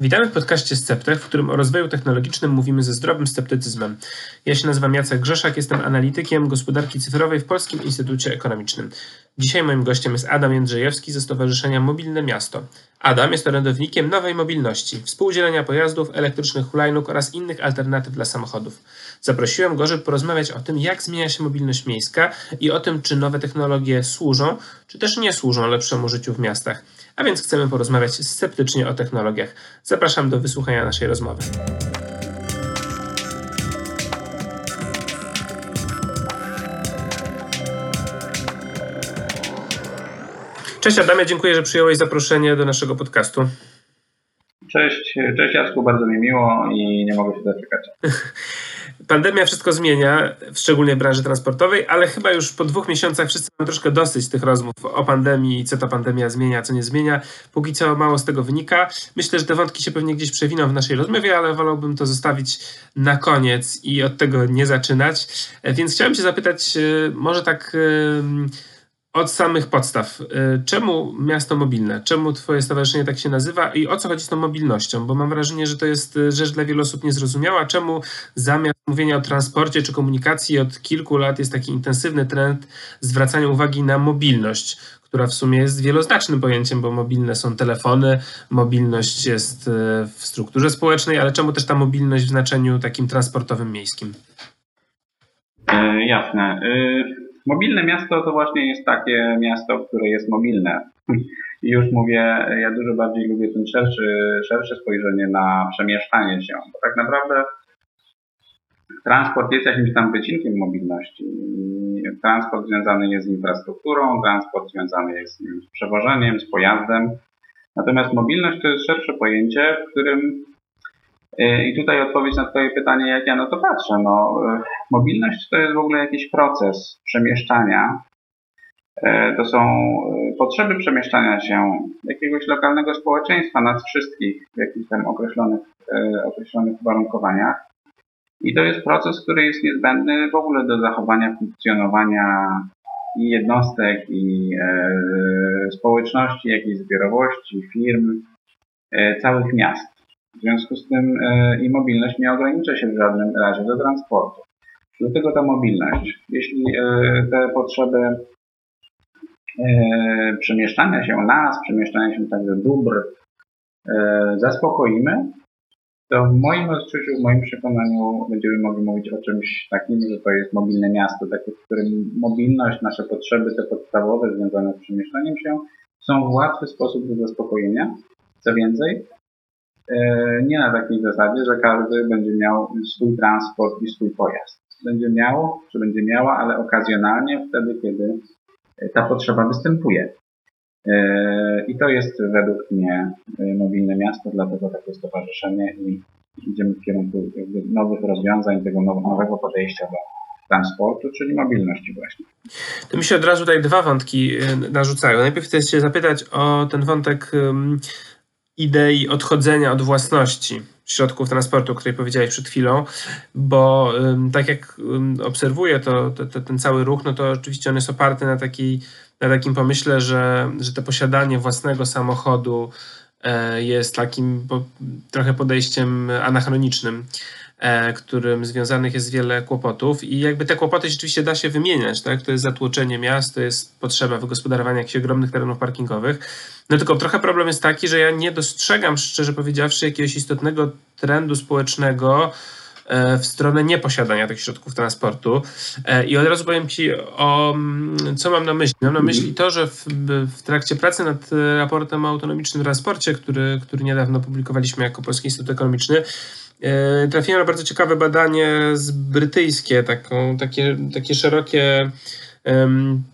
Witamy w podcaście Sceptech, w którym o rozwoju technologicznym mówimy ze zdrowym sceptycyzmem. Ja się nazywam Jacek Grzeszak, jestem analitykiem gospodarki cyfrowej w Polskim Instytucie Ekonomicznym. Dzisiaj moim gościem jest Adam Jędrzejewski ze Stowarzyszenia Mobilne Miasto. Adam jest orędownikiem nowej mobilności, współdzielenia pojazdów, elektrycznych hulajnóg oraz innych alternatyw dla samochodów. Zaprosiłem go, żeby porozmawiać o tym, jak zmienia się mobilność miejska i o tym, czy nowe technologie służą, czy też nie służą lepszemu życiu w miastach. A więc chcemy porozmawiać sceptycznie o technologiach. Zapraszam do wysłuchania naszej rozmowy. Cześć Adamie, dziękuję, że przyjąłeś zaproszenie do naszego podcastu. Cześć, cześć Jacku, bardzo mi miło i nie mogę się doczekać. Pandemia wszystko zmienia, szczególnie w branży transportowej, ale chyba już po dwóch miesiącach wszyscy mamy troszkę dosyć tych rozmów o pandemii i co ta pandemia zmienia, co nie zmienia. Póki co mało z tego wynika. Myślę, że te wątki się pewnie gdzieś przewiną w naszej rozmowie, ale wolałbym to zostawić na koniec i od tego nie zaczynać. Więc chciałem Cię zapytać, e, może tak od samych podstaw. Y, czemu miasto mobilne? Czemu Twoje stowarzyszenie tak się nazywa i o co chodzi z tą mobilnością? Bo mam wrażenie, że to jest y, rzecz dla wielu osób niezrozumiała. Czemu zamiast mówienia o transporcie czy komunikacji od kilku lat jest taki intensywny trend zwracania uwagi na mobilność, która w sumie jest wieloznacznym pojęciem, bo mobilne są telefony, mobilność jest y, w strukturze społecznej, ale czemu też ta mobilność w znaczeniu takim transportowym miejskim? E, jasne. E Mobilne miasto to właśnie jest takie miasto, które jest mobilne. I już mówię, ja dużo bardziej lubię ten szerszy, szersze spojrzenie na przemieszczanie się. Bo tak naprawdę transport jest jakimś tam wycinkiem mobilności. Transport związany jest z infrastrukturą, transport związany jest z przewożeniem, z pojazdem. Natomiast mobilność to jest szersze pojęcie, w którym I tutaj odpowiedź na Twoje pytanie, jak ja na to patrzę. No, e, mobilność to jest w ogóle jakiś proces przemieszczania. E, to są potrzeby przemieszczania się jakiegoś lokalnego społeczeństwa, nas wszystkich w jakichś tam określonych, określonych uwarunkowaniach. I to jest proces, który jest niezbędny w ogóle do zachowania funkcjonowania i jednostek, i e, społeczności, jakiejś zbiorowości, firm, e, całych miast. W związku z tym e, i mobilność nie ogranicza się w żadnym razie do transportu. Dlatego ta mobilność, jeśli e, te potrzeby e, przemieszczania się nas, przemieszczania się także dóbr zaspokoimy, to w moim odczuciu, w moim przekonaniu będziemy mogli mówić o czymś takim, że to jest mobilne miasto, takie, w którym mobilność, nasze potrzeby, te podstawowe związane z przemieszczaniem się są w łatwy sposób do zaspokojenia. Co więcej, nie na takiej zasadzie, że każdy będzie miał swój transport i swój pojazd. Będzie miał, czy będzie miała, ale okazjonalnie wtedy, kiedy ta potrzeba występuje. E, I to jest według mnie e, mobilne miasto, dlatego takie stowarzyszenie i idziemy w kierunku nowych rozwiązań, tego nowego podejścia do transportu, czyli mobilności właśnie. To mi się od razu tutaj dwa wątki narzucają. Najpierw chcę się zapytać o ten wątek idei odchodzenia od własności środków transportu, o której powiedziałeś przed chwilą, bo tak jak obserwuję to, to, to, ten cały ruch, no to oczywiście on jest oparty na, takiej, na takim pomyśle, że, że to posiadanie własnego samochodu e, jest takim trochę podejściem anachronicznym którym związanych jest wiele kłopotów i jakby te kłopoty rzeczywiście da się wymieniać, tak? To jest zatłoczenie miast, to jest potrzeba wygospodarowania jakichś ogromnych terenów parkingowych. No tylko trochę problem jest taki, że ja nie dostrzegam, szczerze powiedziawszy, jakiegoś istotnego trendu społecznego, e, w stronę nieposiadania tych środków transportu. E, I od razu powiem Ci, o, mm, co mam na myśli. Mam na myśli to, że w, w trakcie pracy nad raportem o autonomicznym transporcie, który, który niedawno publikowaliśmy jako Polski Instytut Ekonomiczny, E, trafiłem na bardzo ciekawe badanie z brytyjskie, taką, takie, takie szerokie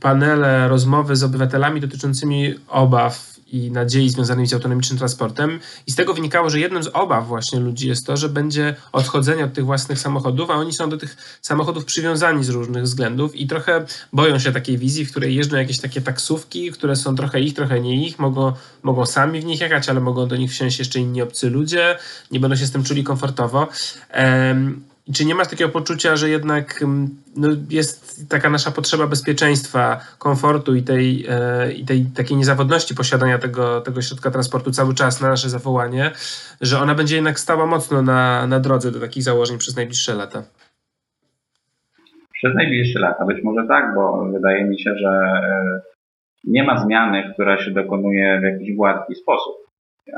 panele, rozmowy z obywatelami dotyczącymi obaw i nadziei związanymi z autonomicznym transportem. I z tego wynikało, że jednym z obaw właśnie ludzi jest to, że będzie odchodzenie od tych własnych samochodów, a oni są do tych samochodów przywiązani z różnych względów i trochę boją się takiej wizji, w której jeżdżą jakieś takie taksówki, które są trochę ich, trochę nie ich, mogą, mogą sami w nich jechać, ale mogą do nich wsiąść jeszcze inni obcy ludzie, nie będą się z tym czuli komfortowo. I czy nie masz takiego poczucia, że jednak mm, no, jest taka nasza potrzeba bezpieczeństwa, komfortu i tej, e, i tej takiej niezawodności posiadania tego, tego środka transportu cały czas na nasze zawołanie, że ona będzie jednak stała mocno na, na drodze do takich założeń przez najbliższe lata? Przez najbliższe lata być może tak, bo wydaje mi się, że e, nie ma zmiany, która się dokonuje w jakiś gładki sposób,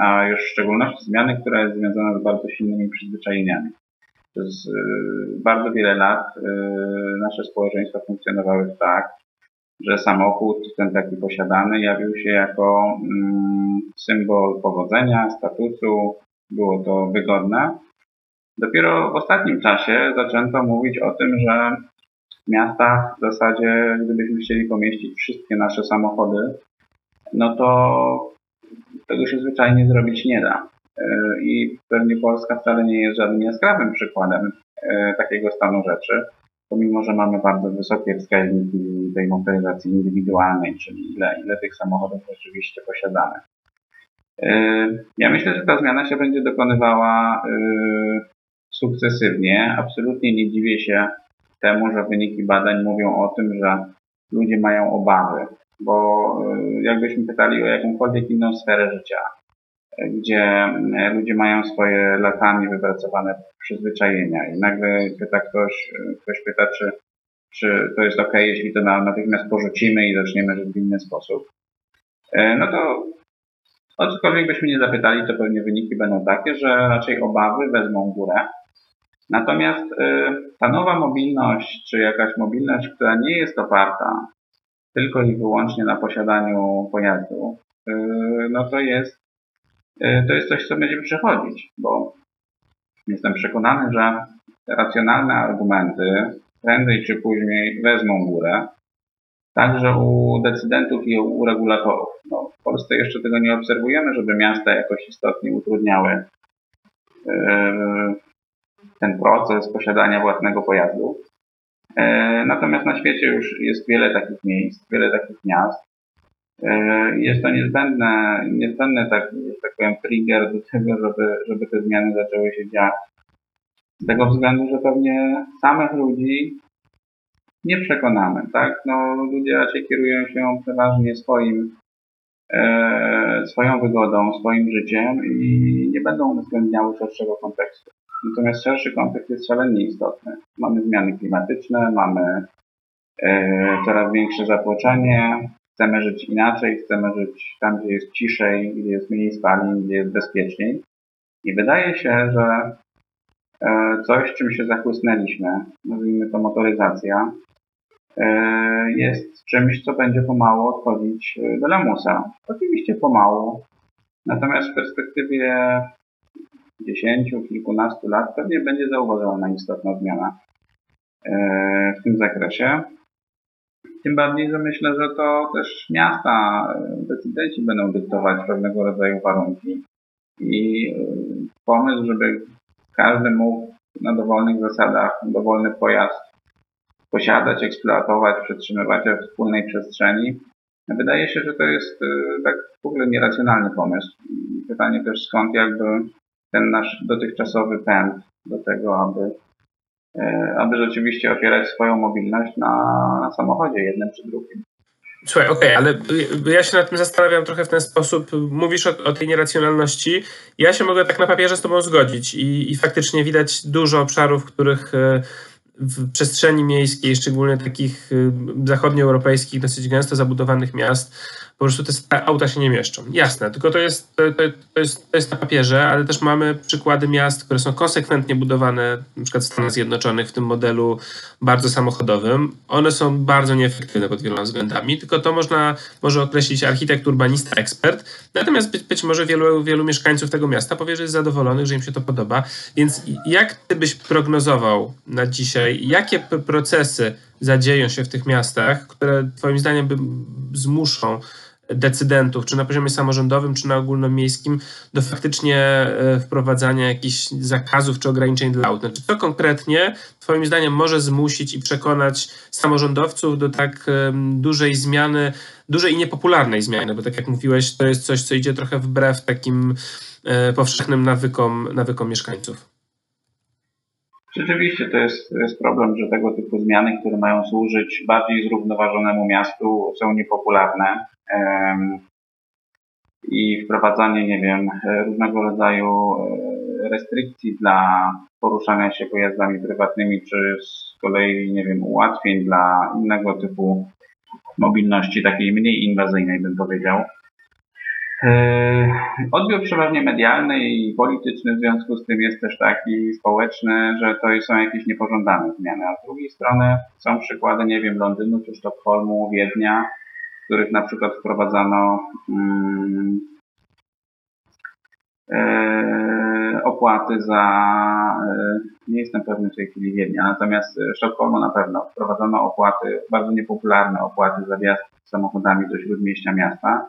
a już w szczególności zmiany, która jest związana z bardzo silnymi przyzwyczajeniami. Przez y, bardzo wiele lat y, nasze społeczeństwa funkcjonowały tak, że samochód, ten taki posiadany, jawił się jako mm, symbol powodzenia, statusu, było to wygodne. Dopiero w ostatnim czasie zaczęto mówić o tym, że w miastach w zasadzie, gdybyśmy chcieli pomieścić wszystkie nasze samochody, no to tego się zwyczajnie zrobić nie da. E, I pewnie Polska wcale nie jest żadnym jaskrawym przykładem e, takiego stanu rzeczy, pomimo, że mamy bardzo wysokie wskaźniki tej motoryzacji indywidualnej, czyli ile, ile tych samochodów rzeczywiście posiadamy. E, ja myślę, że ta zmiana się będzie dokonywała sukcesywnie. Absolutnie nie dziwię się temu, że wyniki badań mówią o tym, że ludzie mają obawy, bo jakbyśmy pytali o jakąkolwiek inną sferę życia, gdzie e, ludzie mają swoje latami wypracowane przyzwyczajenia i nagle pyta ktoś, e, ktoś pyta, czy, czy to jest ok, jeśli to natychmiast porzucimy i zaczniemy żyć w inny sposób. E, no to o cokolwiek byśmy nie zapytali, to pewnie wyniki będą takie, że raczej obawy wezmą górę. Natomiast ta nowa mobilność, czy jakaś mobilność, która nie jest oparta tylko i wyłącznie na posiadaniu pojazdu, no to jest to jest coś, co będzie przechodzić, bo jestem przekonany, że racjonalne argumenty prędzej czy później wezmą górę, także u decydentów i u regulatorów. No, w Polsce jeszcze tego nie obserwujemy, żeby miasta jakoś istotnie utrudniały e, ten proces posiadania własnego pojazdu. E, natomiast na świecie już jest wiele takich miejsc, wiele takich miast, E, jest to niezbędne, niezbędny tak, tak powiem, trigger do tego, żeby, żeby te zmiany zaczęły się dziać. Z tego względu, że pewnie samych ludzi nie przekonamy, tak? No, ludzie raczej kierują się przeważnie swoim, e, swoją wygodą, swoim życiem i nie będą uwzględniały szerszego kontekstu. Natomiast szerszy kontekst jest szalenie istotny. Mamy zmiany klimatyczne, mamy e, coraz większe zatłoczenie, chcemy żyć inaczej, chcemy żyć tam, gdzie jest ciszej, gdzie jest mniej spalin, gdzie jest bezpieczniej. I wydaje się, że e, coś, czym się zachłysnęliśmy, nazwijmy to motoryzacja, e, jest czymś, co będzie pomału odchodzić e, do lamusa. Oczywiście pomału, natomiast w perspektywie dziesięciu, kilkunastu lat pewnie będzie zauważona istotna zmiana w tym zakresie. Tym bardziej, że myślę, że to też miasta, decydenci będą dyktować pewnego rodzaju warunki. I y, pomysł, żeby każdy mógł na dowolnych zasadach dowolny pojazd posiadać, eksploatować, przetrzymywać we wspólnej przestrzeni, wydaje się, że to jest y, tak w ogóle nieracjonalny pomysł. Pytanie też skąd jakby ten nasz dotychczasowy pęd do tego, aby E, aby rzeczywiście opierać swoją mobilność na, samochodzie jednym czy drugim. Słuchaj, okej, okay, ale ja się nad tym zastanawiam trochę w ten sposób. Mówisz o, o, tej nieracjonalności. Ja się mogę tak na papierze z Tobą zgodzić i, i faktycznie widać dużo obszarów, w których e, w przestrzeni miejskiej, szczególnie takich y, zachodnioeuropejskich, dosyć gęsto zabudowanych miast, po prostu te auta się nie mieszczą. Jasne, tylko to jest, to, to, jest, to jest na papierze, ale też mamy przykłady miast, które są konsekwentnie budowane, na przykład w Stanach Zjednoczonych w tym modelu bardzo samochodowym. One są bardzo nieefektywne pod wieloma względami, tylko to można może określić architekt, urbanista, ekspert. Natomiast być, być może wielu, wielu mieszkańców tego miasta powie, że jest zadowolonych, że im się to podoba. Więc jak ty byś prognozował na dzisiaj, jakie procesy zadzieją się w tych miastach, które twoim zdaniem by zmuszą decydentów, czy na poziomie samorządowym, czy na ogólnomiejskim, do faktycznie e, wprowadzania jakichś zakazów czy ograniczeń dla aut. Znaczy, co konkretnie, Twoim zdaniem, może zmusić i przekonać samorządowców do tak dużej zmiany, dużej i niepopularnej zmiany, bo tak jak mówiłeś, to jest coś, co idzie trochę wbrew takim e, powszechnym nawykom, nawykom mieszkańców. Rzeczywiście to jest, to jest problem, że tego typu zmiany, które mają służyć bardziej zrównoważonemu miastu, są niepopularne. I wprowadzanie, nie wiem, różnego rodzaju e, restrykcji dla poruszania się pojazdami prywatnymi, czy z kolei, nie wiem, ułatwień dla innego typu mobilności, takiej mniej inwazyjnej, bym powiedział, odbiór przeważnie medialny i polityczny w związku z tym jest też taki społeczny, że to są jakieś niepożądane zmiany. A z drugiej strony są przykłady, nie wiem, Londynu czy Sztokholmu, Wiednia, w których na przykład wprowadzano um, e, opłaty za, e, nie jestem pewny w tej chwili Wiednia, natomiast Sztokholmu na pewno wprowadzono opłaty, bardzo niepopularne opłaty za wjazd samochodami do śródmieścia miasta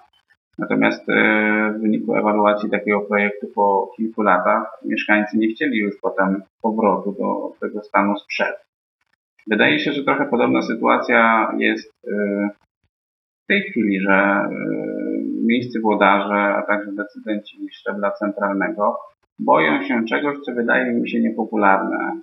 Natomiast e, w wyniku ewaluacji takiego projektu po kilku latach mieszkańcy nie chcieli już potem powrotu do tego stanu sprzed. Wydaje się, że trochę podobna sytuacja jest e, w tej chwili, że e, miejscy włodarze, a także decydenci szczebla centralnego boją się czegoś, co wydaje mi się niepopularne,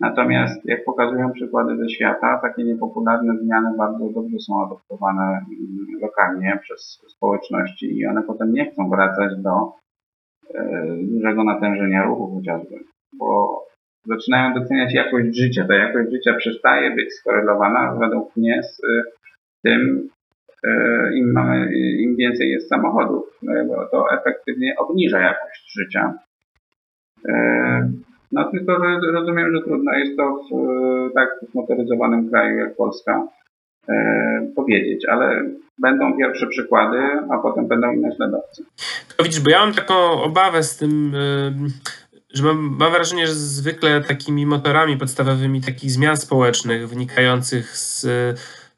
Natomiast jak pokazują przykłady ze świata, takie niepopularne zmiany bardzo dobrze są adoptowane mm, lokalnie przez społeczności i one potem nie chcą wracać do e, dużego natężenia ruchu chociażby, bo zaczynają doceniać jakość życia. Ta jakość życia przestaje być skorelowana według mnie z e, tym, e, im, mamy, im więcej jest samochodów, bo to efektywnie obniża jakość życia. No tylko, że rozumiem, że trudno jest to w tak zmotoryzowanym kraju jak Polska e, powiedzieć, ale będą pierwsze przykłady, a potem będą inne śladowcy. To widzisz, bo ja mam taką obawę z tym, e, że mam, mam wrażenie, że zwykle takimi motorami podstawowymi takich zmian społecznych wynikających z,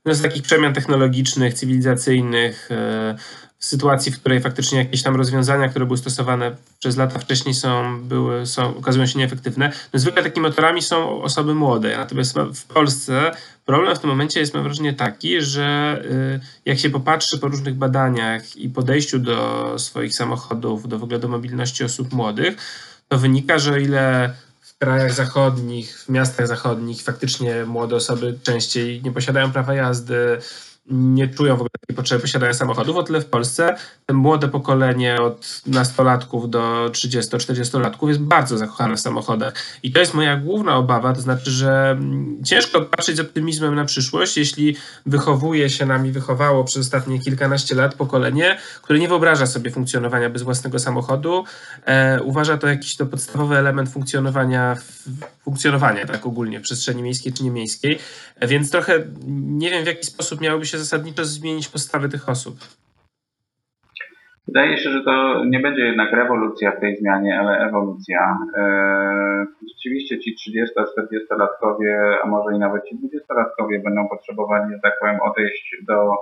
no, z takich przemian technologicznych, cywilizacyjnych, e, w sytuacji, w której faktycznie jakieś tam rozwiązania, które były stosowane przez lata wcześniej są, były, są, okazują się nieefektywne. No zwykle takimi motorami są osoby młode. Natomiast w Polsce problem w tym momencie jest, mam wrażenie, taki, że y, jak się popatrzy po różnych badaniach i podejściu do swoich samochodów, do w ogóle do mobilności osób młodych, to wynika, że o ile w krajach zachodnich, w miastach zachodnich faktycznie młode osoby częściej nie posiadają prawa jazdy, nie czują w ogóle takiej potrzeby posiadania samochodów. O tyle w Polsce te młode pokolenie od nastolatków do 30-40-latków jest bardzo zakochane w samochodach. I to jest moja główna obawa, to znaczy, że mm, ciężko patrzeć z optymizmem na przyszłość, jeśli wychowuje się nami, wychowało przez ostatnie kilkanaście lat pokolenie, które nie wyobraża sobie funkcjonowania bez własnego samochodu. E, uważa to jakiś to podstawowy element funkcjonowania, funkcjonowania tak ogólnie w przestrzeni miejskiej czy niemiejskiej. E, więc trochę nie wiem, w jaki sposób miałoby się zasadniczo zmienić postawy tych osób? Wydaje się, że to nie będzie jednak rewolucja w tej zmianie, ale ewolucja. Eee, rzeczywiście ci 30-40-latkowie, a może i nawet ci 20-latkowie będą potrzebowali, że tak powiem, odejść do,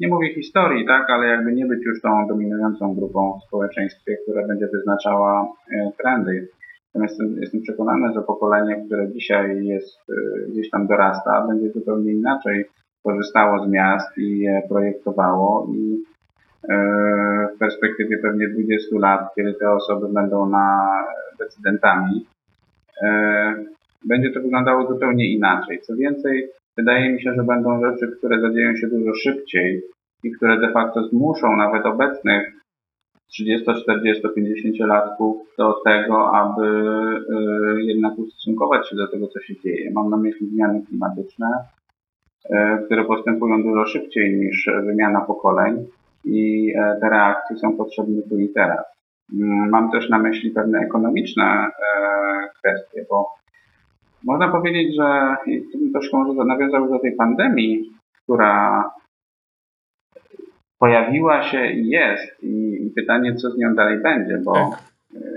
nie mówię historii, tak, ale jakby nie być już tą dominującą grupą w społeczeństwie, która będzie wyznaczała e, trendy. Natomiast jestem, jestem przekonany, że pokolenie, które dzisiaj jest, e, gdzieś tam dorasta, będzie zupełnie inaczej korzystało z miast i je projektowało i e, w perspektywie pewnie 20 lat, kiedy te osoby będą na decydentami, e, będzie to wyglądało zupełnie inaczej. Co więcej, wydaje mi się, że będą rzeczy, które zadzieją się dużo szybciej i które de facto zmuszą nawet obecnych 30, 40, 50 latków do tego, aby e, jednak ustosunkować się do tego, co się dzieje. Mam na myśli zmiany klimatyczne, które postępują dużo szybciej niż wymiana pokoleń i e, te reakcje są potrzebne tu i teraz. Mm, mam też na myśli pewne ekonomiczne e, kwestie, bo można powiedzieć, że tu bym troszkę może nawiązał do tej pandemii, która pojawiła się i jest i, i pytanie, co z nią dalej będzie, bo tak.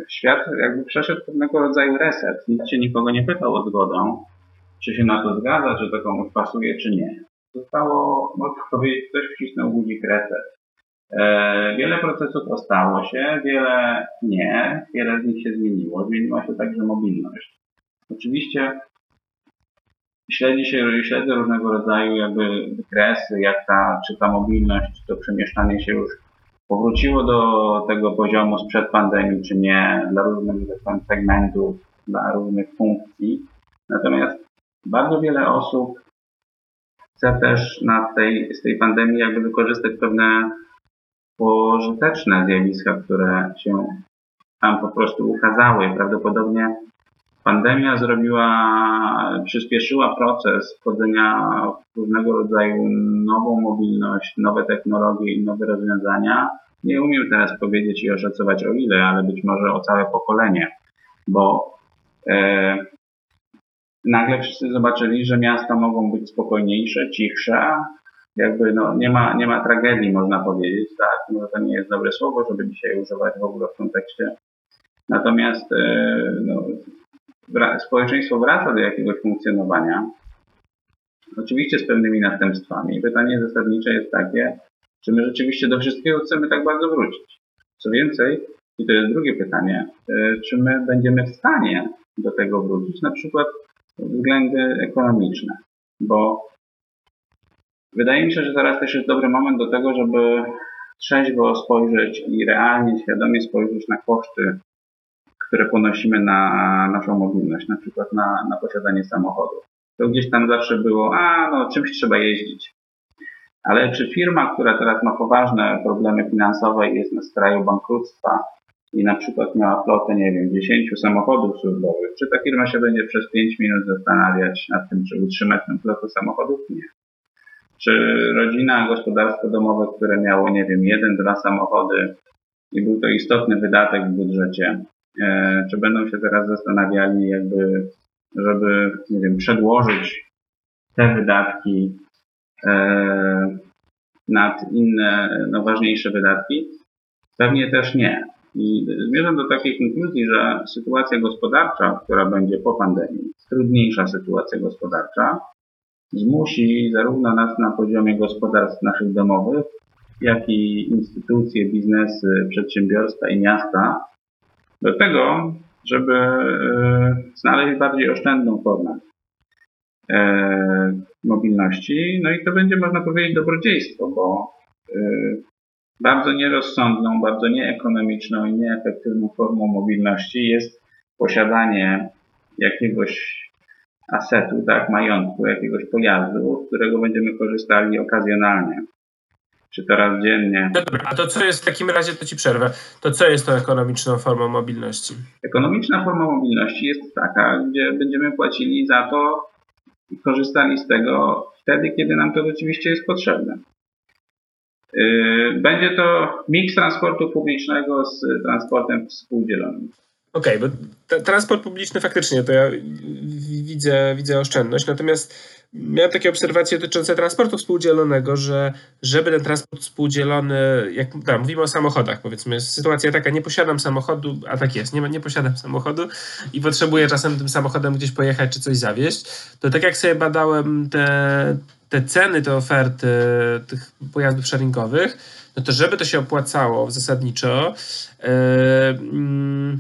świat jakby przeszedł pewnego rodzaju reset. Nikt się nikogo nie pytał o zgodę czy się na to zgadza, czy to komuś pasuje, czy nie. Zostało, można powiedzieć, ktoś wcisnął guzik reset. E, wiele procesów ostało się, wiele nie, wiele z nich się zmieniło. Zmieniła się także mobilność. Oczywiście śledzi się, śledzę różnego rodzaju jakby wykresy, jak ta, czy ta mobilność, czy to przemieszczanie się już powróciło do tego poziomu sprzed pandemii, czy nie, dla różnych segmentów, dla różnych funkcji. Natomiast bardzo wiele osób chce też na tej, z tej pandemii jakby wykorzystać pewne pożyteczne zjawiska, które się tam po prostu ukazały. Prawdopodobnie pandemia zrobiła, przyspieszyła proces wchodzenia w różnego rodzaju nową mobilność, nowe technologie i nowe rozwiązania. Nie umiem teraz powiedzieć i oszacować o ile, ale być może o całe pokolenie, bo e, nagle wszyscy zobaczyli, że miasta mogą być spokojniejsze, cichsze, jakby no, nie, ma, nie ma tragedii, można powiedzieć, tak, może to nie jest dobre słowo, żeby dzisiaj używać w ogóle w kontekście. Natomiast e, no, społeczeństwo wraca do jakiegoś funkcjonowania, oczywiście z pewnymi następstwami. Pytanie zasadnicze jest takie, czy my rzeczywiście do wszystkiego chcemy tak bardzo wrócić. Co więcej, i to jest drugie pytanie, e, czy my będziemy w stanie do tego wrócić, na przykład względy ekonomiczne, bo wydaje mi się, że teraz też jest dobry moment do tego, żeby trzeźwo spojrzeć i realnie, świadomie spojrzeć na koszty, które ponosimy na naszą mobilność, na przykład na, na posiadanie samochodu. To gdzieś tam zawsze było, a no czymś trzeba jeździć. Ale czy firma, która teraz ma poważne problemy finansowe i jest na skraju bankructwa, i na przykład miała flotę, nie wiem, 10 samochodów służbowych, czy ta firma się będzie przez 5 minut zastanawiać nad tym, czy utrzymać tę flotę samochodów? Nie. Czy rodzina, gospodarstwo domowe, które miało, nie wiem, jeden, dwa samochody i był to istotny wydatek w budżecie, e, czy będą się teraz zastanawiali, jakby, żeby, nie wiem, przedłożyć te wydatki e, nad inne, no, ważniejsze wydatki? Pewnie też nie. I zmierzam do takiej konkluzji, że sytuacja gospodarcza, która będzie po pandemii, trudniejsza sytuacja gospodarcza, zmusi zarówno nas na poziomie gospodarstw naszych domowych, jak i instytucje, biznesy, przedsiębiorstwa i miasta do tego, żeby e, znaleźć bardziej oszczędną formę e, mobilności. No i to będzie, można powiedzieć, dobrodziejstwo, bo e, bardzo nierozsądną, bardzo nieekonomiczną i nieefektywną formą mobilności jest posiadanie jakiegoś asetu, tak, majątku, jakiegoś pojazdu, z którego będziemy korzystali okazjonalnie. Czy to raz dziennie. No dobra, a to co jest w takim razie, to ci przerwę, to co jest tą ekonomiczną formą mobilności? Ekonomiczna forma mobilności jest taka, gdzie będziemy płacili za to i korzystali z tego wtedy, kiedy nam to rzeczywiście jest potrzebne. Yy, będzie to miks transportu publicznego z transportem współdzielonym. Okej, okay, bo transport publiczny faktycznie to ja widzę, widzę oszczędność, natomiast miałem takie obserwacje dotyczące transportu współdzielonego, że żeby ten transport współdzielony, jak tam, mówimy o samochodach, powiedzmy, sytuacja taka, nie posiadam samochodu, a tak jest, nie, nie posiadam samochodu i potrzebuję czasem tym samochodem gdzieś pojechać czy coś zawieźć, to tak jak sobie badałem te, te ceny, te oferty tych pojazdów sharingowych, no to żeby to się opłacało zasadniczo, yy, yy,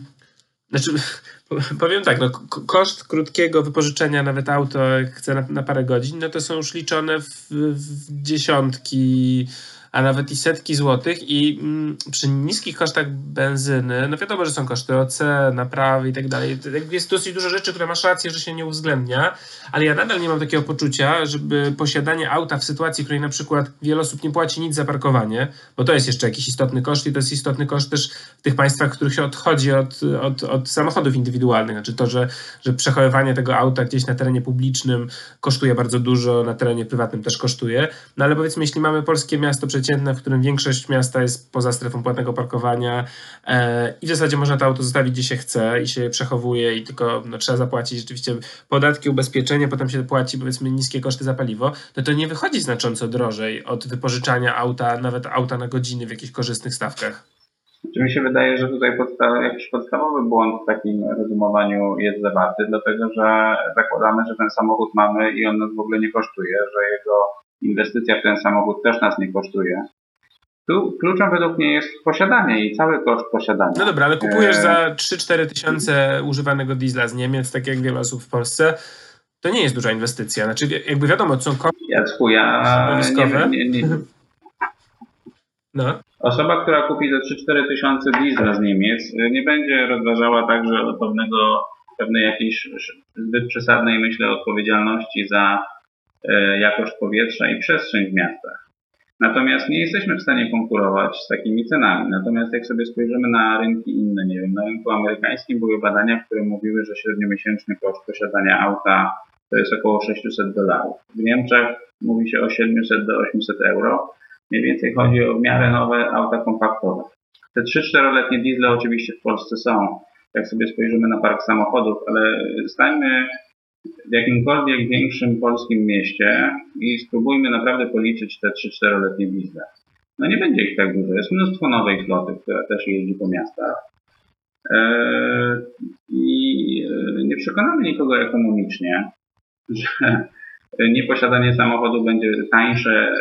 znaczy, powiem tak, no, koszt krótkiego wypożyczenia nawet auto, jak chcę na, na parę godzin, no to są już liczone w, w dziesiątki, a nawet i setki złotych i mm, przy niskich kosztach benzyny, no wiadomo, że są koszty OC, naprawy i tak dalej. Jest dosyć dużo rzeczy, które masz rację, że się nie uwzględnia, ale ja nadal nie mam takiego poczucia, żeby posiadanie auta w sytuacji, w której na przykład wiele osób nie płaci nic za parkowanie, bo to jest jeszcze jakiś istotny koszt i to jest istotny koszt też w tych państwach, w których się odchodzi od, od, od samochodów indywidualnych. Znaczy to, że, że przechowywanie tego auta gdzieś na terenie publicznym kosztuje bardzo dużo, na terenie prywatnym też kosztuje. No ale powiedzmy, jeśli mamy polskie miasto przeciętne, w którym większość miasta jest poza strefą płatnego parkowania e, i w zasadzie można to auto zostawić gdzie się chce i się przechowuje i tylko no, trzeba zapłacić rzeczywiście podatki, ubezpieczenie, potem się płaci powiedzmy niskie koszty za paliwo, no to nie wychodzi znacząco drożej od wypożyczania auta, nawet auta na godziny w jakichś korzystnych stawkach. Czy mi się wydaje, że tutaj jakiś podstawowy błąd w takim rozumowaniu jest zawarty, dlatego że zakładamy, że ten samochód mamy i on nas w ogóle nie kosztuje, że jego inwestycja w ten samochód też nas nie kosztuje. Tu kluczem według mnie jest posiadanie i cały koszt posiadania. No dobra, ale kupujesz e... za 3-4 tysiące używanego diesla z Niemiec, tak jak wiele osób w Polsce, to nie jest duża inwestycja. Znaczy, jakby wiadomo, co koszty ja, nie, nie, nie. No. Osoba, która kupi za 3-4 tysiące diesla z Niemiec, nie będzie rozważała także pewnego pewnej jakiejś zbyt przesadnej, myślę, odpowiedzialności za jakość powietrza i przestrzeń w miastach. Natomiast nie jesteśmy w stanie konkurować z takimi cenami. Natomiast jak sobie spojrzymy na rynki inne, nie wiem, na rynku amerykańskim były badania, które mówiły, że średniomiesięczny koszt posiadania auta to jest około 600 dolarów. W Niemczech mówi się o 700 do 800 euro. Mniej więcej chodzi o w miarę nowe auta kompaktowe. Te 3-4-letnie diesle oczywiście w Polsce są. Jak sobie spojrzymy na park samochodów, ale stańmy w jakimkolwiek większym polskim mieście i spróbujmy naprawdę policzyć te 3-4-letnie diesle. No nie będzie ich tak dużo. Jest mnóstwo nowej floty, która też jeździ po miastach. Eee, I e, nie przekonamy nikogo ekonomicznie, że nieposiadanie samochodu będzie tańsze e,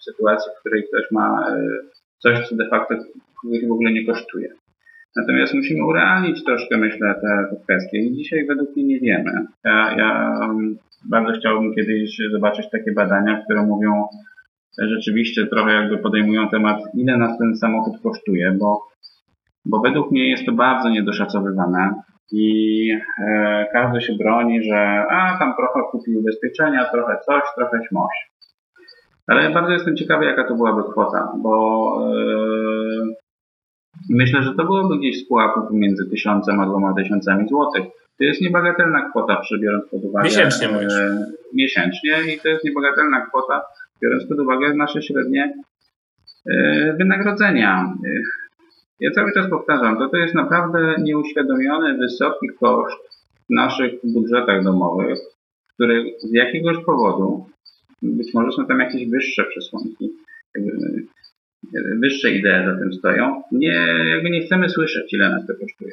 w sytuacji, w której ktoś ma e, coś, co de facto w ogóle nie kosztuje. Natomiast musimy urealnić troszkę, myślę, te, te kwestie i dzisiaj według mnie nie wiemy. Ja, ja bardzo chciałbym kiedyś zobaczyć takie badania, które mówią, rzeczywiście trochę jakby podejmują temat, ile nas ten samochód kosztuje, bo, bo według mnie jest to bardzo niedoszacowywane i e, każdy się broni, że a tam trochę kupił ubezpieczenia, trochę coś, trochę śmoś. Ale bardzo jestem ciekawy, jaka to byłaby kwota, bo e, Myślę, że to byłoby gdzieś z pułapu pomiędzy tysiącem a dwoma tysiącami złotych. To jest niebagatelna kwota, biorąc pod uwagę. Miesięcznie mówisz. E, miesięcznie i to jest niebagatelna kwota, biorąc pod uwagę nasze średnie e, wynagrodzenia. E, ja cały czas powtarzam, to to jest naprawdę nieuświadomiony, wysoki koszt w naszych budżetach domowych, który z jakiegoś powodu, być może są tam jakieś wyższe przesłanki, wyższe idee za tym stoją, nie, jakby nie chcemy słyszeć, ile nas to kosztuje.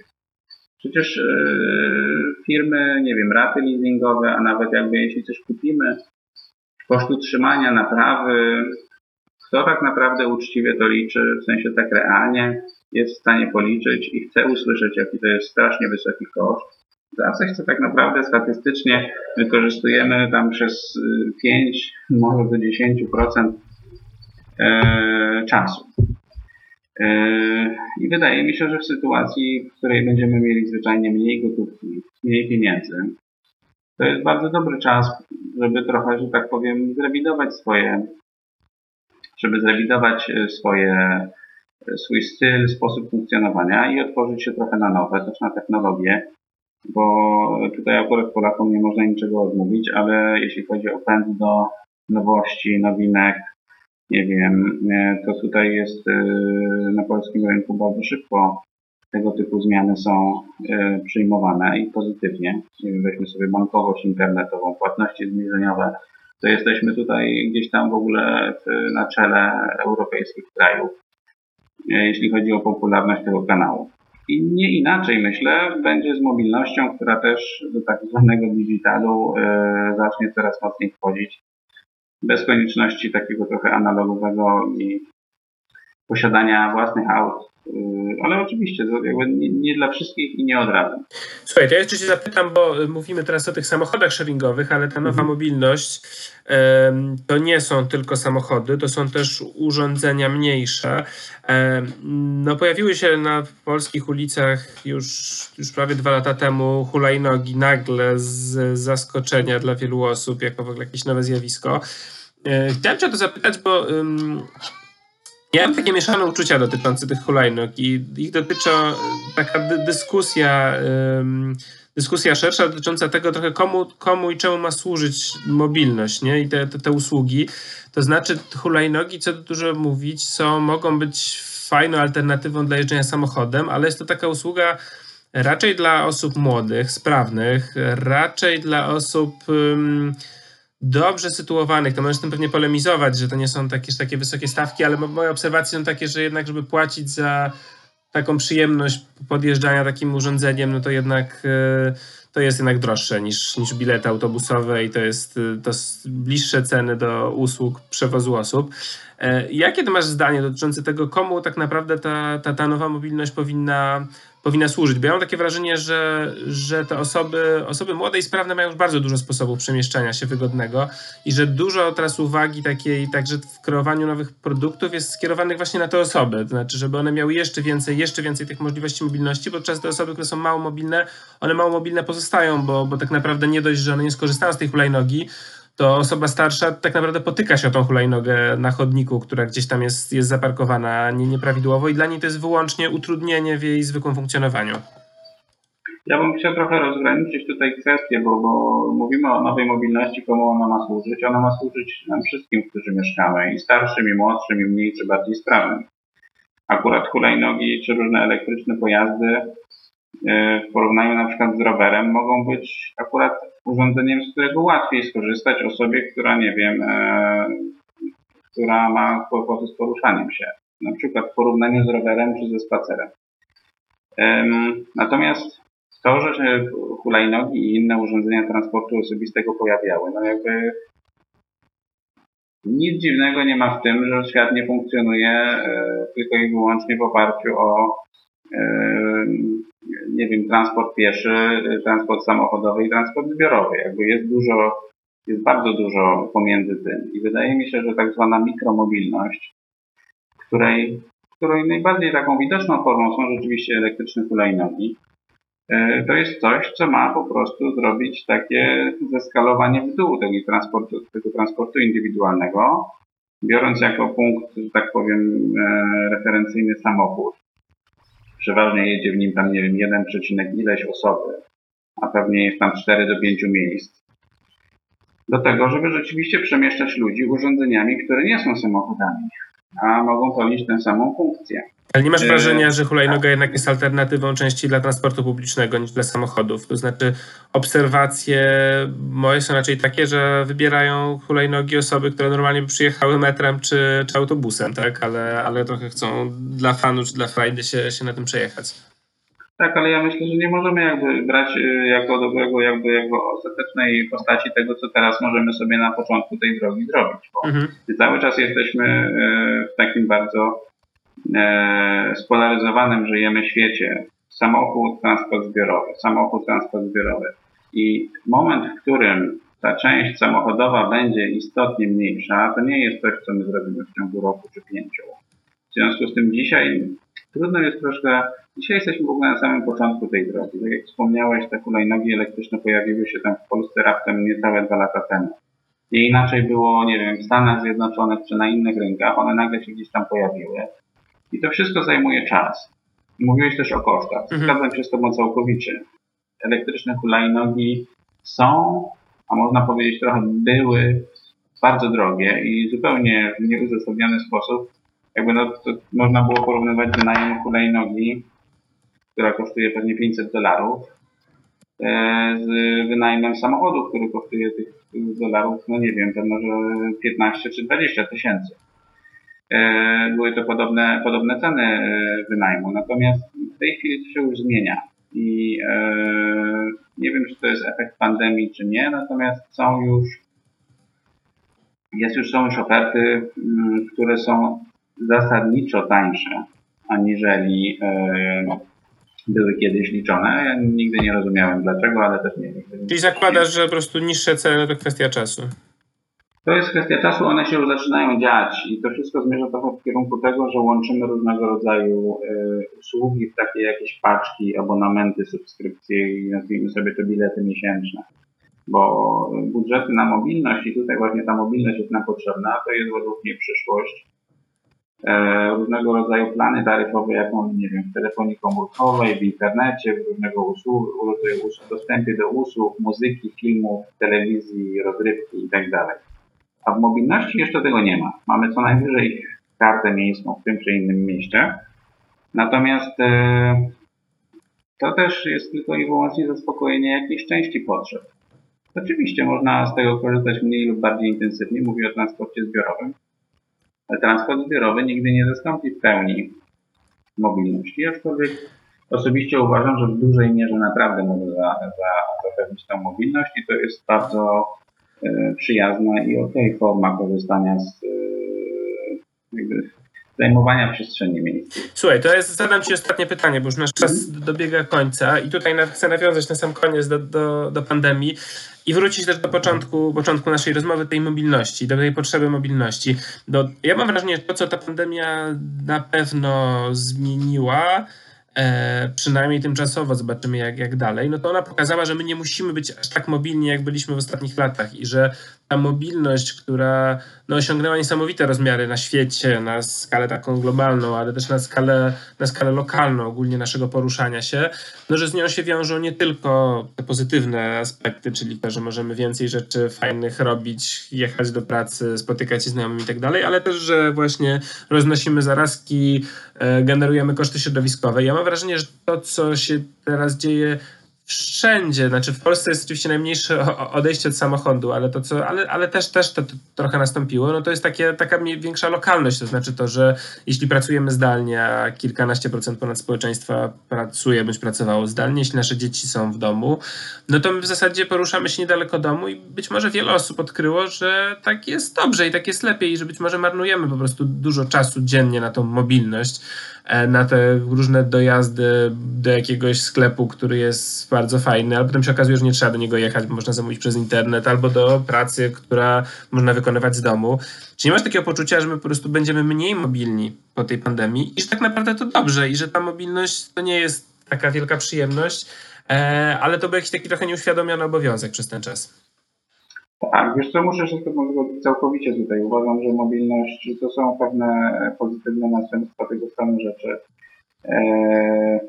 Przecież yy, firmy, nie wiem, raty leasingowe, a nawet jakby jeśli coś kupimy, koszt utrzymania, naprawy, kto tak naprawdę uczciwie to liczy, w sensie tak realnie jest w stanie policzyć i chce usłyszeć, jaki to jest strasznie wysoki koszt. Zawsze chce tak naprawdę statystycznie wykorzystujemy tam przez 5, y, może do 10% E, czasu. E, I wydaje mi się, że w sytuacji, w której będziemy mieli zwyczajnie mniej gotówki, mniej pieniędzy, to jest bardzo dobry czas, żeby trochę, że tak powiem, zrewidować swoje, żeby zrewidować e, swoje, swój styl, sposób funkcjonowania i otworzyć się trochę na nowe, też na technologie, bo tutaj akurat Polakom nie można niczego odmówić, ale jeśli chodzi o pęd do nowości, nowinek, nie wiem, e, to tutaj jest e, na polskim rynku bardzo szybko tego typu zmiany są e, przyjmowane i pozytywnie. Weźmy sobie bankowość internetową, płatności zbliżeniowe, to jesteśmy tutaj gdzieś tam w ogóle na czele europejskich krajów, jeśli chodzi o popularność tego kanału. I nie inaczej myślę będzie z mobilnością, która też do tak zwanego digitalu zacznie coraz mocniej wchodzić bez konieczności takiego trochę analogowego i posiadania własnych aut. Y, ale oczywiście, jakby nie, nie, dla wszystkich i nie od razu. Słuchaj, to ja jeszcze Cię zapytam, bo mówimy teraz o tych samochodach sharingowych, ale ta nowa mhm. mobilność to nie są tylko samochody, to są też urządzenia mniejsze. No, pojawiły się na polskich ulicach już, już prawie dwa lata temu hulajnogi nagle z zaskoczenia dla wielu osób, jako w ogóle jakieś nowe zjawisko. E, chciałem Cię o to zapytać, bo ja mam takie mieszane uczucia dotyczące tych hulajnóg i ich dotyczy taka dyskusja, um, dyskusja szersza dotycząca tego trochę komu, komu i czemu ma służyć mobilność nie? i te, te, te usługi. To znaczy hulajnogi, co dużo mówić, są, mogą być fajną alternatywą dla jeżdżenia samochodem, ale jest to taka usługa raczej dla osób młodych, sprawnych, raczej dla osób... Um, dobrze sytuowanych, to możesz z tym pewnie polemizować, że to nie są takie, takie wysokie stawki, ale moje obserwacje są takie, że jednak, żeby płacić za taką przyjemność podjeżdżania takim urządzeniem, no to jednak e, to jest jednak droższe niż, niż bilety autobusowe i to jest e, to bliższe ceny do usług przewozu osób. E, jakie ty masz zdanie dotyczące tego, komu tak naprawdę ta, ta, ta nowa mobilność powinna, powinna służyć. Bo ja mam takie wrażenie, że, że te osoby, osoby młode i sprawne mają już bardzo dużo sposobów przemieszczania się wygodnego i że dużo teraz uwagi takiej, także w kreowaniu nowych produktów jest skierowanych właśnie na te osoby. To znaczy, żeby one miały jeszcze więcej, jeszcze więcej tych możliwości mobilności, często te osoby, które są mało mobilne, one mało mobilne pozostają, bo, bo tak naprawdę nie dość, że one nie skorzystają z tej hulajnogi, to osoba starsza tak naprawdę potyka się o tą hulajnogę na chodniku, która gdzieś tam jest, jest zaparkowana nie, nieprawidłowo i dla niej to jest wyłącznie utrudnienie w jej zwykłym funkcjonowaniu. Ja bym chciał trochę rozgraniczyć tutaj kwestię, bo, bo mówimy o nowej mobilności, komu ona ma służyć. Ona ma służyć nam wszystkim, którzy mieszkamy, i starszym, i młodszym, i mniej czy bardziej sprawnym. Akurat hulajnogi czy różne elektryczne pojazdy e, w porównaniu na przykład z rowerem mogą być akurat urządzeniem, z którego łatwiej skorzystać osobie, która nie wiem, e, która ma kłopoty z poruszaniem się. Na przykład w porównaniu z rowerem czy ze spacerem. Natomiast to, że się hulajnogi i inne urządzenia transportu osobistego pojawiały, no jakby nic dziwnego nie ma w tym, że świat nie funkcjonuje e, tylko i wyłącznie w oparciu o nie wiem, transport pieszy, transport samochodowy i transport zbiorowy. Jakby jest dużo, jest bardzo dużo pomiędzy tym. I wydaje mi się, że tak zwana mikromobilność, której, której najbardziej taką widoczną formą są rzeczywiście elektryczne hulajnogi, e, to jest coś, co ma po prostu zrobić takie zeskalowanie w dół tego transportu, tego transportu indywidualnego, biorąc jako punkt, że tak powiem, e, referencyjny samochód przeważnie jedzie w nim tam, nie wiem, 1, ileś osoby, a pewnie jest tam 4 do 5 miejsc. Do tego, żeby rzeczywiście przemieszczać ludzi urządzeniami, które nie są samochodami, a mogą pełnić tę samą funkcję. Ale nie masz wrażenia, że hulajnoga jednak jest alternatywą częściej dla transportu publicznego niż dla samochodów? To znaczy obserwacje moje są raczej takie, że wybierają hulajnogi osoby, które normalnie by przyjechały metrem czy, czy autobusem, tak? Ale, ale trochę chcą dla fanów czy dla frajdy się, się na tym przejechać. Tak, ale ja myślę, że nie możemy jakby brać y, jako dobrego, jakby jako ostatecznej postaci tego, co teraz możemy sobie na początku tej drogi zrobić, bo mhm. cały czas jesteśmy y, w takim bardzo e, spolaryzowanym żyjemy świecie. Samochód, transport zbiorowy, samochód, transport zbiorowy. I moment, w którym ta część samochodowa będzie istotnie mniejsza, to nie jest coś, co my zrobimy w ciągu roku czy pięciu. W związku z tym dzisiaj trudno jest troszkę, dzisiaj jesteśmy w ogóle na samym początku tej drogi. Tak jak wspomniałeś, te hulajnogi elektryczne pojawiły się tam w Polsce raptem niecałe dwa lata temu. I inaczej było, nie wiem, w Stanach Zjednoczonych czy na innych rynkach, one nagle się gdzieś tam pojawiły. I to wszystko zajmuje czas. Mówiłeś też o kosztach. Mhm. Zgadzam się z Tobą całkowicie. Elektryczne hulajnogi są, a można powiedzieć trochę były bardzo drogie i zupełnie w nieuzasadniony sposób. Jakby no, to można było porównywać wynajem hulajnogi, która kosztuje pewnie 500 dolarów, e, z wynajmem samochodu, który kosztuje tych dolarów, no nie wiem, pewno, że 15 czy 20 tysięcy. E, były to podobne, podobne ceny e, wynajmu. Natomiast w tej chwili to się już zmienia i nie wiem, czy to jest efekt pandemii, czy nie, natomiast są już, jest już, są już oferty, mm, które są zasadniczo tańsze, aniżeli były kiedyś liczone. Ja nigdy nie rozumiałem dlaczego, ale też nie wiem. Czyli zakładasz, że po prostu niższe ceny to kwestia czasu. To jest kwestia czasu, one się już zaczynają dziać i to wszystko zmierza trochę w kierunku tego, że łączymy różnego rodzaju y, usługi w takie jakieś paczki, abonamenty, subskrypcje i nazwijmy sobie to bilety miesięczne. Bo budżety na mobilność i tutaj właśnie ta mobilność jest nam potrzebna, to jest według mnie przyszłość. E, różnego rodzaju plany taryfowe, jak mamy, nie wiem, w telefonii komórkowej, w internecie, w różnego usług, rodzaju usług, dostępie do usług, muzyki, filmów, telewizji, rozrywki itd. Tak a w mobilności jeszcze tego nie ma. Mamy co najwyżej kartę miejską w tym czy innym mieście. Natomiast e, to też jest tylko i wyłącznie zaspokojenie jakiejś części potrzeb. Oczywiście można z tego korzystać mniej lub bardziej intensywnie, mówię o transporcie zbiorowym, transport zbiorowy nigdy nie zastąpi w pełni mobilności, aczkolwiek osobiście uważam, że w dużej mierze naprawdę może za, za, zapewnić tą mobilność i to jest bardzo E, przyjazna i ok forma korzystania z, e, jakby, zajmowania przestrzeni miejskiej. Słuchaj, to jest, zadam Ci ostatnie pytanie, bo już nasz czas dobiega końca i tutaj chcę nawiązać na sam koniec do, do, do pandemii i wrócić też do początku, początku naszej rozmowy, tej mobilności, do tej potrzeby mobilności. Do, ja mam wrażenie, że to, co ta pandemia na pewno zmieniła, e, przynajmniej tymczasowo, zobaczymy jak, jak dalej, no to ona pokazała, że my nie musimy być aż tak mobilni, jak byliśmy w ostatnich latach i że ta mobilność, która no, osiągnęła niesamowite rozmiary na świecie, na skalę taką globalną, ale też na skalę, na skalę lokalną, ogólnie naszego poruszania się, no, że z nią się wiążą nie tylko te pozytywne aspekty, czyli to, że możemy więcej rzeczy fajnych robić, jechać do pracy, spotykać się z znajomymi i tak dalej, ale też, że właśnie roznosimy zarazki, e, generujemy koszty środowiskowe. Ja mam wrażenie, że to, co się teraz dzieje wszędzie, znaczy w Polsce jest oczywiście najmniejsze odejście od samochodu, ale to co, ale, ale też, też to, to trochę nastąpiło, no to jest takie, taka większa lokalność, to znaczy to, że jeśli pracujemy zdalnie, a kilkanaście procent ponad społeczeństwa pracuje bądź pracowało zdalnie, jeśli nasze dzieci są w domu, no to my w zasadzie poruszamy się niedaleko domu i być może wiele osób odkryło, że tak jest dobrze i tak jest lepiej i że być może marnujemy po prostu dużo czasu dziennie na tą mobilność, E, na te różne dojazdy do jakiegoś sklepu, który jest bardzo fajny, ale potem się okazuje, że nie trzeba do niego jechać, bo można zamówić przez internet, albo do pracy, która można wykonywać z domu. Czy nie masz takiego poczucia, że my po prostu będziemy mniej mobilni po tej pandemii i że tak naprawdę to dobrze i że ta mobilność to nie jest taka wielka przyjemność, e, ale to był jakiś taki trochę nieuświadomiony obowiązek przez ten czas? Tak, wiesz co, muszę się z Tobą zgodzić całkowicie tutaj. Uważam, że mobilność to są pewne pozytywne następstwa tego stanu rzeczy. Eee,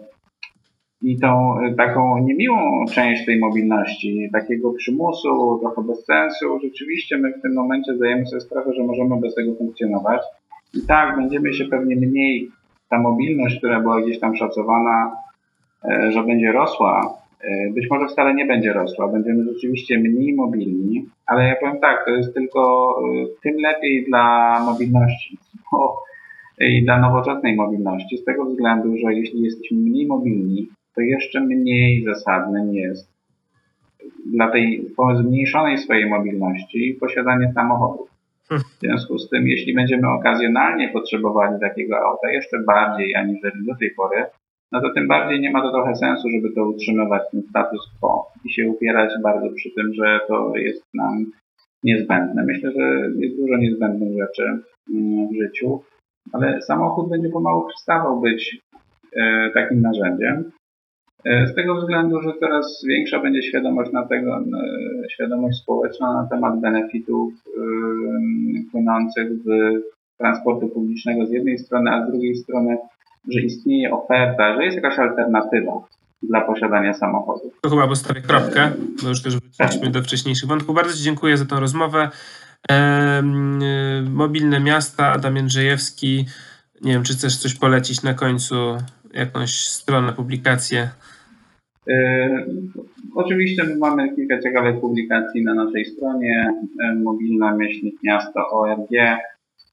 I tą taką niemiłą część tej mobilności, takiego przymusu, trochę bez sensu, rzeczywiście my w tym momencie zdajemy sobie sprawę, że możemy bez tego funkcjonować. I tak, będziemy się pewnie mniej, ta mobilność, która była gdzieś tam szacowana, e, że będzie rosła, E, być może wcale nie będzie rosła, będziemy rzeczywiście mniej mobilni, ale ja powiem tak, to jest tylko e, tym lepiej dla mobilności bo, i dla nowoczesnej mobilności, z tego względu, że jeśli jesteśmy mniej mobilni, to jeszcze mniej zasadnym jest dla tej zmniejszonej swojej mobilności posiadanie samochodu. W związku z tym, jeśli będziemy okazjonalnie potrzebowali takiego auta jeszcze bardziej aniżeli do tej pory, no to tym bardziej nie ma to trochę sensu, żeby to utrzymywać ten status quo i się upierać bardzo przy tym, że to jest nam niezbędne. Myślę, że jest dużo niezbędnych rzeczy mm, w życiu, ale samochód będzie pomału przestawał być e, takim narzędziem. E, z tego względu, że coraz większa będzie świadomość na tego, świadomość społeczna na temat benefitów płynących w transportu publicznego z jednej strony, a z drugiej strony że istnieje oferta, że jest jakaś alternatywa dla posiadania samochodu. To chyba postawię kropkę, bo już też wróciliśmy do wcześniejszych wątków. Bardzo Ci dziękuję za tę rozmowę. E, mobilne miasta, Adam Jędrzejewski. Nie wiem, czy chcesz coś polecić na końcu, jakąś stronę, publikację? E, oczywiście mamy kilka ciekawych publikacji na naszej stronie e, mobilna myślnik miasto.org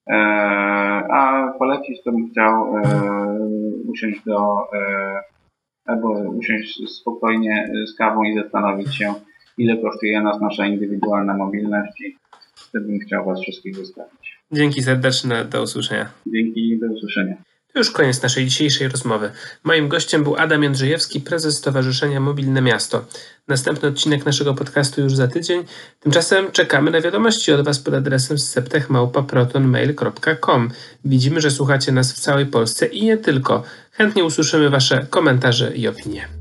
E, a polecić to bym chciał usiąść do albo usiąść spokojnie z kawą i zastanowić się, ile kosztuje nas nasza indywidualna mobilność i wtedy bym chciał Was wszystkich zostawić. Dzięki serdeczne, do usłyszenia. Dzięki, do usłyszenia. To już koniec naszej dzisiejszej rozmowy. Moim gościem był Adam Jędrzejewski, prezes Stowarzyszenia Mobilne Miasto. Następny odcinek naszego podcastu już za tydzień. Tymczasem czekamy na wiadomości od Was pod adresem septechmałpa.protonmail.com. Widzimy, że słuchacie nas w całej Polsce i nie tylko. Chętnie usłyszymy Wasze komentarze i opinie.